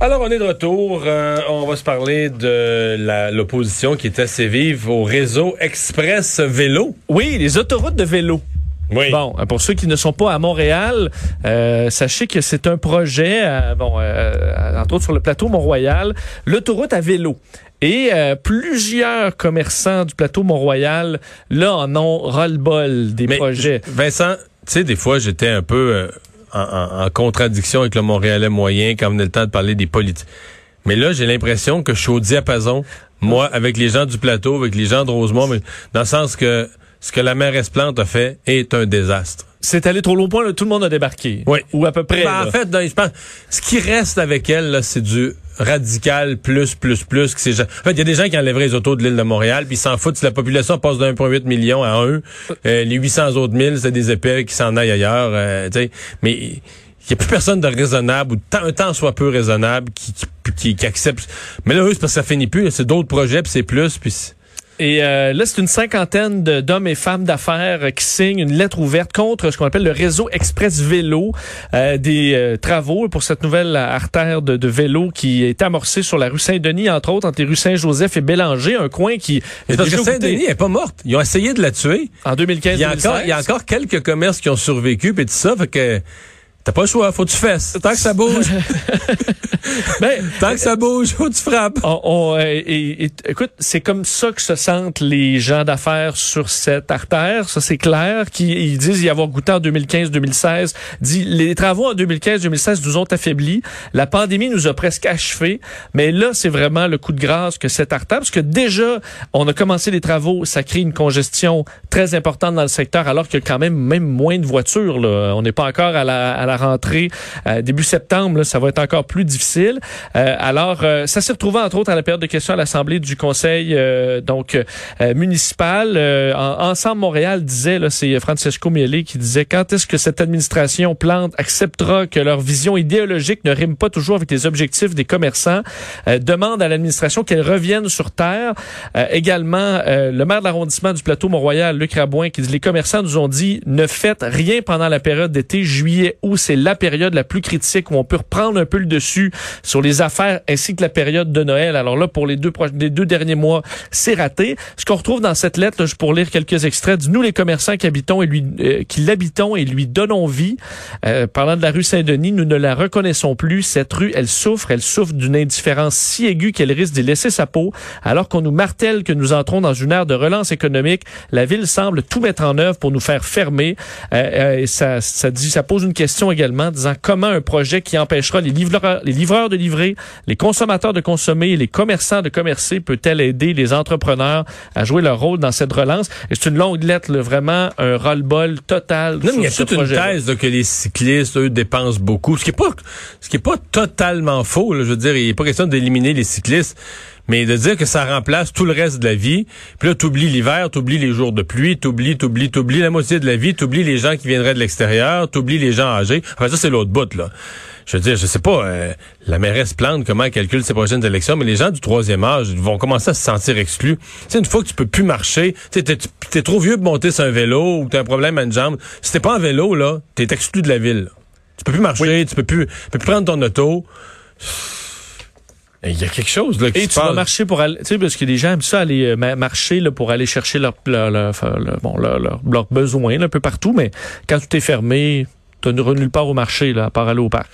Alors, on est de retour. Euh, on va se parler de l'opposition qui est assez vive au réseau Express Vélo. Oui, les autoroutes de vélo. Oui. Bon, pour ceux qui ne sont pas à Montréal, euh, sachez que c'est un projet, euh, bon, euh, entre autres sur le plateau Mont-Royal, l'autoroute à vélo. Et euh, plusieurs commerçants du plateau Mont-Royal, là, en ont ras-le-bol des projets. Vincent, tu sais, des fois, j'étais un peu en, contradiction avec le Montréalais moyen quand venait le temps de parler des politiques. Mais là, j'ai l'impression que je suis au diapason, moi, avec les gens du plateau, avec les gens de Rosemont, mais dans le sens que ce que la mairesse Plante a fait est un désastre. C'est allé trop loin, point, tout le monde a débarqué. Oui. Ou à peu près. Ben, en fait, je pense, ce qui reste avec elle, c'est du radical plus, plus, plus. Que c'est, en fait, il y a des gens qui enlèveraient les autos de l'île de Montréal, puis ils s'en foutent si la population passe de 1,8 million à 1. Euh, les 800 autres mille, c'est des épais qui s'en aillent ailleurs. Euh, mais il n'y a plus personne de raisonnable, ou un temps soit peu raisonnable, qui, qui, qui, accepte. Mais là, c'est parce que ça finit plus. C'est d'autres projets, puis c'est plus, puis et euh, là, c'est une cinquantaine d'hommes et femmes d'affaires euh, qui signent une lettre ouverte contre ce qu'on appelle le réseau Express Vélo, euh, des travaux pour cette nouvelle artère de, de, vélo qui est amorcée sur la rue Saint-Denis, entre autres, entre les rues Saint-Joseph et Bélanger, un coin qui... Saint-Denis est pas morte. Ils ont essayé de la tuer. En 2015 il y, a encore, il y a encore quelques commerces qui ont survécu, et tout ça, fait que... T'as pas le choix, faut que tu fasses. Tant que ça bouge. ben, Tant que ça bouge, faut que tu frappes. On, euh, écoute, c'est comme ça que se sentent les gens d'affaires sur cette artère. Ça, c'est clair. Qui, ils disent y avoir goûté en 2015-2016. Dit, les travaux en 2015-2016 nous ont affaiblis. La pandémie nous a presque achevés. Mais là, c'est vraiment le coup de grâce que cette artère, parce que déjà, on a commencé les travaux, ça crée une congestion très importante dans le secteur, alors qu'il y a quand même même moins de voitures. Là. On n'est pas encore à la, à la rentrée euh, début septembre, ça va être encore plus difficile. Euh, alors, euh, ça s'est retrouvé entre autres à la période de questions à l'Assemblée du Conseil donc municipal. Ensemble Montréal disait, là, c'est Francesco Miele qui disait, quand est-ce que cette administration Plante acceptera que leur vision idéologique ne rime pas toujours avec les objectifs des commerçants? demande à l'administration qu'elle revienne sur terre. également, le maire de l'arrondissement du plateau Mont-Royal, Luc Rabouin, qui dit, les commerçants nous ont dit, ne faites rien pendant la période d'été, juillet, août, c'est la période la plus critique où on peut reprendre un peu le dessus sur les affaires ainsi que la période de Noël. Alors là, pour les deux, les deux derniers mois, c'est raté. Ce qu'on retrouve dans cette lettre, là, pour lire quelques extraits, nous les commerçants qui habitons et lui, euh, qui l'habitons et lui donnons vie. Euh, parlant de la rue Saint-Denis, nous ne la reconnaissons plus. Cette rue, elle souffre, elle souffre d'une indifférence si aiguë qu'elle risque d'y laisser sa peau. Alors qu'on nous martèle que nous entrons dans une ère de relance économique, la ville semble tout mettre en œuvre pour nous faire fermer. Euh, et ça, ça dit, ça pose une question également, disant comment un projet qui empêchera les livreurs, les livreurs de livrer, les consommateurs de consommer et les commerçants de commercer peut-elle aider les entrepreneurs à jouer leur rôle dans cette relance? C'est une longue lettre, vraiment un roll-ball total. Non, mais il y a toute une thèse que les cyclistes, eux, dépensent beaucoup. Ce qui est pas, ce qui est pas totalement faux. je veux dire, il n'est pas question d'éliminer les cyclistes mais de dire que ça remplace tout le reste de la vie, puis là, t'oublies l'hiver, t'oublies les jours de pluie, t'oublies, t'oublies, t'oublies la moitié de la vie, t'oublies les gens qui viendraient de l'extérieur, t'oublies les gens âgés. Enfin, ça, c'est l'autre bout, là. Je veux dire, je sais pas, euh, la mairesse plante comment elle calcule ses prochaines élections, mais les gens du troisième âge vont commencer à se sentir exclus. Tu une fois que tu peux plus marcher, tu t'es, es trop vieux pour monter sur un vélo ou t'as un problème à une jambe, si t'es pas en vélo, là, t'es exclu de la ville. Tu peux plus marcher, tu peux plus, tu peux plus prendre ton auto. Il y a quelque chose là qui Et tu vas marcher pour aller, tu sais, parce que les gens aiment ça aller euh, marcher là pour aller chercher leur, leur, leur, bon, leur, leur, besoin un peu partout, mais quand tout est fermé, tu ne nulle part au marché là, à part aller au parc.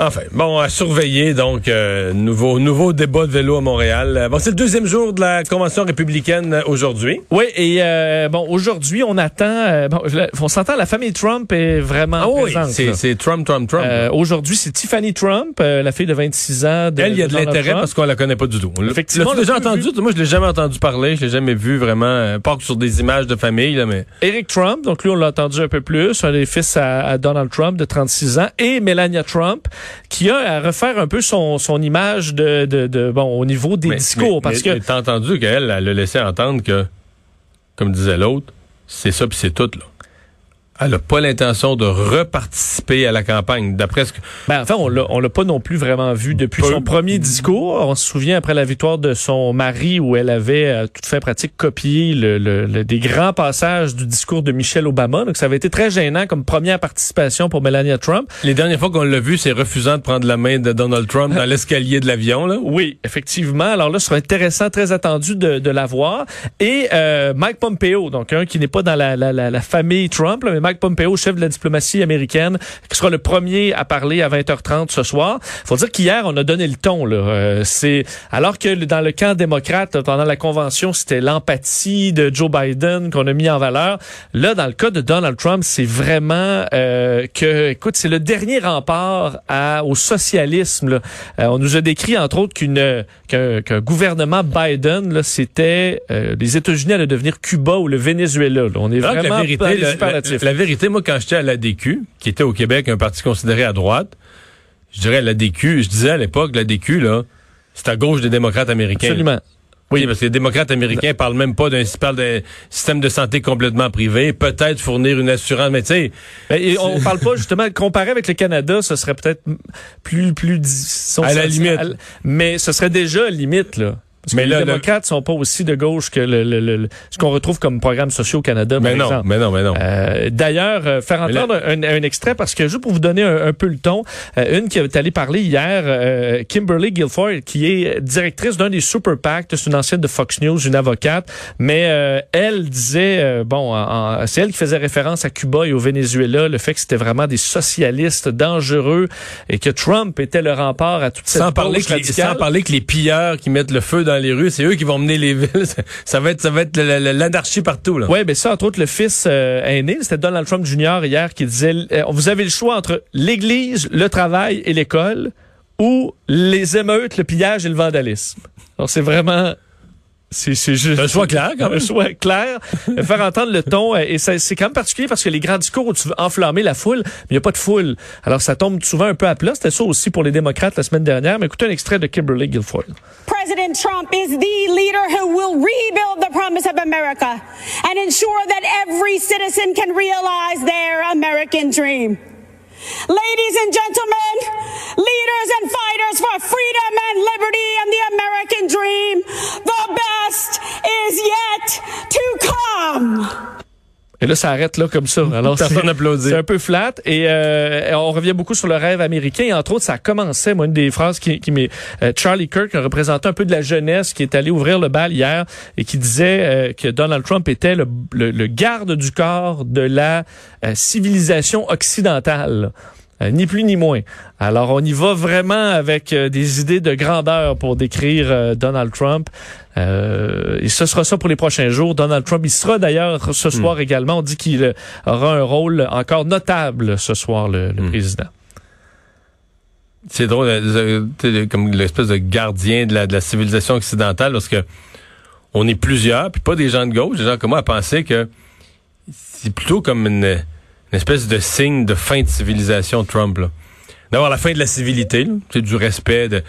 Enfin, bon, à surveiller, donc, euh, nouveau, nouveau débat de vélo à Montréal. Euh, bon, c'est le deuxième jour de la Convention républicaine euh, aujourd'hui. Oui, et bon, aujourd'hui, on attend, bon, on s'entend, la famille Trump est vraiment ah oui, c'est Trump, Trump, Trump. aujourd'hui, c'est Tiffany Trump, la fille de 26 ans. De, Elle, il y a de, l'intérêt parce qu'on la connaît pas du tout. Effectivement. Tu déjà entendu? Moi, je l'ai jamais entendu parler, je l'ai jamais vu vraiment, pas que sur des images de famille, là, mais... Eric Trump, donc lui, on l'a entendu un peu plus, un des fils à Donald Trump de 36 ans, et Melania Trump, qui a à refaire un peu son, son image de, de, de bon au niveau des discours parce que t'as entendu qu'elle elle a laissé entendre que comme disait l'autre c'est ça puis c'est tout là Elle n'a pas l'intention de reparticiper à la campagne, d'après ce que... Ben, enfin, on l'a, on l'a pas non plus vraiment vu depuis son premier discours. On se souvient après la victoire de son mari où elle avait euh, tout fait pratique copié le, le, des grands passages du discours de Michelle Obama. Donc, ça avait été très gênant comme première participation pour Melania Trump. Les dernières fois qu'on l'a vu, c'est refusant de prendre la main de Donald Trump dans l'escalier de l'avion, là. Oui, effectivement. Alors là, ce sera intéressant, très attendu de, de la voir. Et euh, Mike Pompeo, donc un qui n'est pas dans la, la, la, la famille Trump, là, mais Mike Pompeo, chef de la diplomatie américaine, qui sera le premier à parler à 20h30 ce soir. Faut dire qu'hier, on a donné le ton. Là. Euh, c'est alors que dans le camp démocrate, pendant la convention, c'était l'empathie de Joe Biden qu'on a mis en valeur. Là, dans le cas de Donald Trump, c'est vraiment euh, que, écoute, c'est le dernier rempart à, au socialisme. Là. Euh, on nous a décrit, entre autres, qu'une qu'un gouvernement Biden, là, c'était les États-Unis allaient devenir Cuba ou le Venezuela. Là. On est vraiment la vérité, la, vérité, moi, quand j'étais à l'ADQ, qui était au Québec un parti considéré à droite, je dirais l'ADQ, je disais à l'époque, l'ADQ, là, c'est à gauche des démocrates américains. Absolument. Oui, parce que les démocrates américains parlent même pas d'un système de santé complètement privé, peut-être fournir une assurance, mais tu sais, ben, on parle pas justement comparé avec le Canada, ce serait peut-être plus plus à la limite, mais ce serait déjà limite là mais les démocrates sont pas aussi de gauche que le, ce qu'on retrouve comme programme social au Canada, mais non, Mais non, mais non. Euh, D'ailleurs, euh, faire entendre un, un, extrait parce que juste pour vous donner un, peu le ton, euh, une qui est allée parler hier, euh, Kimberly Guilford, qui est directrice d'un des super PAC, c'est une ancienne de Fox News, une avocate, mais elle disait, bon, c'est elle qui faisait référence à Cuba et au Venezuela, le fait que c'était vraiment des socialistes dangereux et que Trump était le rempart à toute cette sans parler que les, Sans parler que les pilleurs qui mettent le feu dans les rues, c'est eux qui vont mener les villes. ça va être, ça va être l'anarchie partout. Là. Ouais, mais ça, entre autres, le fils euh, aîné, c'était Donald Trump Jr. hier qui disait, euh, vous avez le choix entre l'Église, le travail et l'école, ou les émeutes, le pillage et le vandalisme. Alors c'est vraiment c'est juste un choix clair quand même. Un choix clair. faire entendre le ton euh, et c'est quand même particulier parce que les grands discours où tu veux enflammer la foule, mais il n'y a pas de foule. Alors ça tombe souvent un peu à plat. C'était ça aussi pour les démocrates la semaine dernière. Mais écoutez un extrait de Kimberly Guilfoyle. President Trump is the leader who will rebuild the promise of America and ensure that every citizen can realize their American dream. Ladies and gentlemen, leaders and fighters for freedom and liberty and the American dream, the best is yet to come. Et là, ça arrête là comme ça. Alors, Personne applaudit. C'est un peu flat. Et euh, on revient beaucoup sur le rêve américain. Et entre autres, ça commençait, moi, une des phrases qui, qui m'est... Euh, Charlie Kirk, un représentant un peu de la jeunesse, qui est allé ouvrir le bal hier et qui disait euh, que Donald Trump était le, le, garde du corps de la civilisation occidentale. Ni plus ni moins. Alors, on y va vraiment avec des idées de grandeur pour décrire Donald Trump. Euh, et ce sera ça pour les prochains jours. Donald Trump, il sera d'ailleurs ce soir hmm. également. On dit qu'il aura un rôle encore notable ce soir, le, hmm. président. C'est drôle, euh, comme l'espèce de gardien de la, civilisation occidentale, parce que on est plusieurs, puis pas des gens de gauche, des gens comme moi, à penser que c'est plutôt comme une, une, espèce de signe de fin de civilisation Trump. Là d'avoir la fin de la civilité, c'est du respect. De,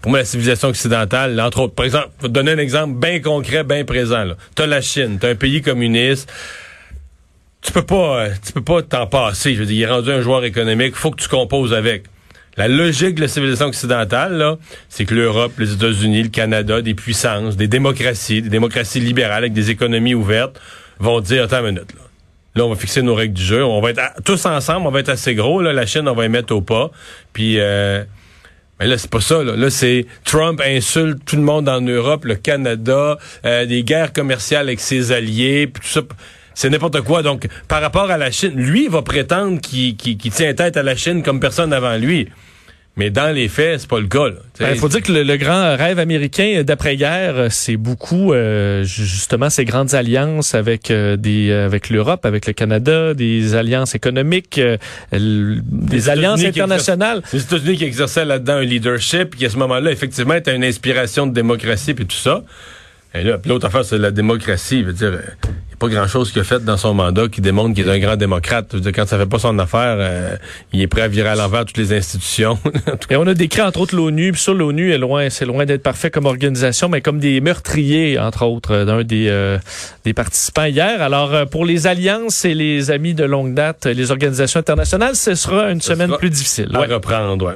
pour moi la civilisation occidentale, entre autres. Par exemple, je donner un exemple bien concret, bien présent. Tu as la Chine, tu un pays communiste. Tu peux pas, euh, tu peux pas t'en passer. Je veux dire, il est rendu un joueur économique. Faut que tu composes avec. La logique de la civilisation occidentale, là, c'est que l'Europe, les États-Unis, le Canada, des puissances, des démocraties, des démocraties libérales avec des économies ouvertes, vont dire, attends une minute, là. Là, on va fixer nos règles du jeu. On va être tous ensemble, on va être assez gros. Là, la Chine, on va y mettre au pas. Puis, euh, mais là, c'est pas ça. Là, là c'est Trump insulte tout le monde en Europe, le Canada, euh, des guerres commerciales avec ses alliés, puis tout ça. C'est n'importe quoi. Donc, par rapport à la Chine, lui va prétendre qu'il tient tête à la Chine comme personne avant lui. Mais dans les faits, c'est pas le cas. Il ben, faut dire que le, grand rêve américain d'après-guerre, c'est beaucoup euh, justement ces grandes alliances avec euh, des avec l'Europe, avec le Canada, des alliances économiques, euh, des alliances internationales. Les États-Unis qui exerçaient là-dedans un leadership, qui à ce moment-là, effectivement, était une inspiration de démocratie puis tout ça. Et là, l'autre affaire, c'est la démocratie. Veut dire, pas grand-chose qu'il a fait dans son mandat qui démontre qu'il est un grand démocrate. Je veux dire, quand ça fait pas son affaire, euh, il est prêt à virer à l'envers toutes les institutions. Et on a décrit entre autres l'ONU, ça l'ONU est loin, c'est loin d'être parfait comme organisation, mais comme des meurtriers entre autres euh, d'un des euh, des participants hier. Alors euh, pour les alliances et les amis de longue date, les organisations internationales, ce sera une semaine plus difficile. À reprendre, ouais.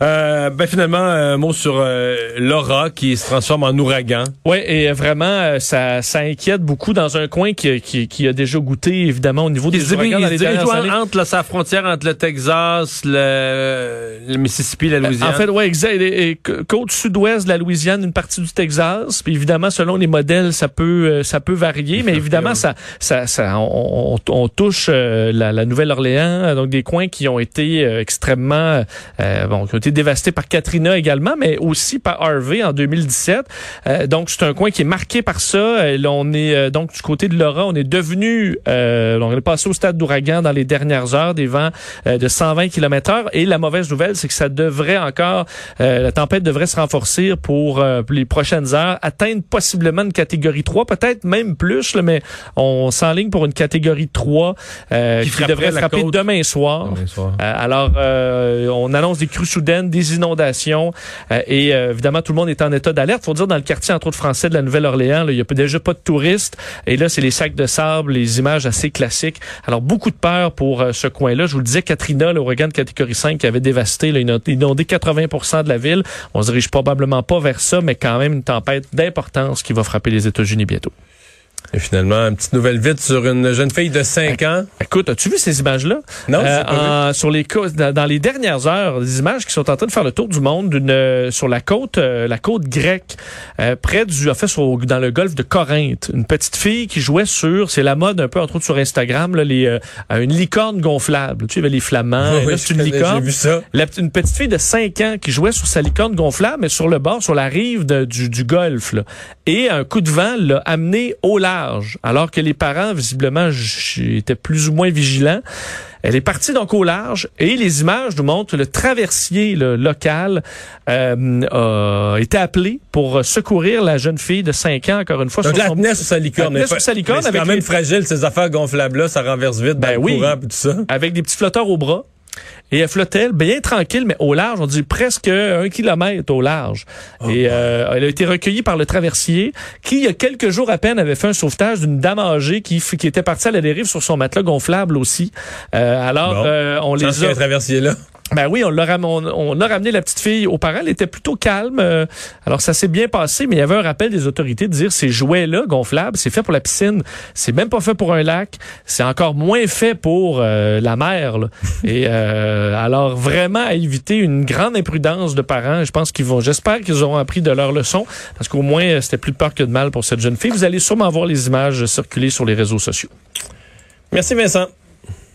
ben finalement, un mot sur Laura qui se transforme en ouragan. Oui, et vraiment, ça, ça inquiète beaucoup dans un coin qui, qui, qui a déjà goûté, évidemment, au niveau des ouragans dans les dernières années. entre sa frontière entre le Texas, le, le Mississippi, la Louisiane. En fait, ouais, exact. Et, côte sud-ouest de la Louisiane, une partie du Texas. Puis évidemment, selon les modèles, ça peut, ça peut varier, mais évidemment, ça, ça, ça, on, on touche la, la Nouvelle-Orléans, donc des coins qui ont été extrêmement, euh, bon, qui ont été dévastés par Katrina également, mais aussi par Harvey en 2017. Euh, donc c'est un coin qui est marqué par ça. Et là, on est euh, donc du côté de On est devenu, euh, on est passé au stade d'ouragan dans les dernières heures, des vents de 120 km/h. Et la mauvaise nouvelle, c'est que ça devrait encore, la tempête devrait se renforcer pour, les prochaines heures, atteindre possiblement une catégorie 3, peut-être même plus, mais on s'enligne pour une catégorie 3 qui, devrait frapper demain soir. Demain soir. alors, on annonce des crues soudaines, des inondations et évidemment tout le monde est en état d'alerte. Faut dire dans le quartier entre autres français de la Nouvelle-Orléans, il y a déjà pas de touristes et là c'est les sacs de sable, les images assez classiques. Alors beaucoup de peur pour euh, ce coin-là. Je vous le disais, Katrina, l'ouragan de catégorie 5 qui avait dévasté, là, inondé 80% de la ville. On se dirige probablement pas vers ça, mais quand même une tempête d'importance qui va frapper les États-Unis bientôt. Et finalement, une petite nouvelle vite sur une jeune fille de 5 ans. Écoute, as-tu vu ces images-là? Non, euh, Sur les dans, les dernières heures, des images qui sont en train de faire le tour du monde d'une euh, sur la côte euh, la côte grecque euh, près du en fait sur, dans le golfe de Corinthe, une petite fille qui jouait sur c'est la mode un peu entre autres sur Instagram là, les une licorne gonflable. Tu sais, les flamands, c'est une licorne. Vu ça. une petite fille de 5 ans qui jouait sur sa licorne gonflable mais sur le bord sur la rive du, du golfe là. et un coup de vent l'a amené au large alors que les parents, visiblement, étaient plus ou moins vigilants. Elle est partie donc au large et les images nous montrent le traversier local euh, a été appelé pour secourir la jeune fille de 5 ans, encore une fois. Donc, sur, son... sur sa licorne. sur sa licorne. C'est quand même fragile, ces affaires gonflables-là, ça renverse vite ben oui, courant et tout ça. Avec des petits flotteurs au bras. Et elle flottait bien tranquille, mais au large, on dit presque un kilomètre au large. Oh et euh, elle a été recueillie par le traversier, qui, il y a quelques jours à peine, avait fait un sauvetage d'une dame âgée qui, qui était partie à la dérive sur son matelas gonflable aussi. Euh, alors, euh, on les a... traversier là. Ben oui, on, l'a on, a ramené la petite fille aux parents. Elle était plutôt calme. Euh, alors, ça s'est bien passé, mais il y avait un rappel des autorités de dire ces jouets-là gonflables, c'est fait pour la piscine. C'est même pas fait pour un lac. C'est encore moins fait pour euh, la mer. Et euh, alors, vraiment, à éviter une grande imprudence de parents. Je pense qu'ils vont, j'espère qu'ils auront appris de leur leçon, parce qu'au moins, c'était plus de peur que de mal pour cette jeune fille. Vous allez sûrement voir les images circuler sur les réseaux sociaux. Merci, Vincent.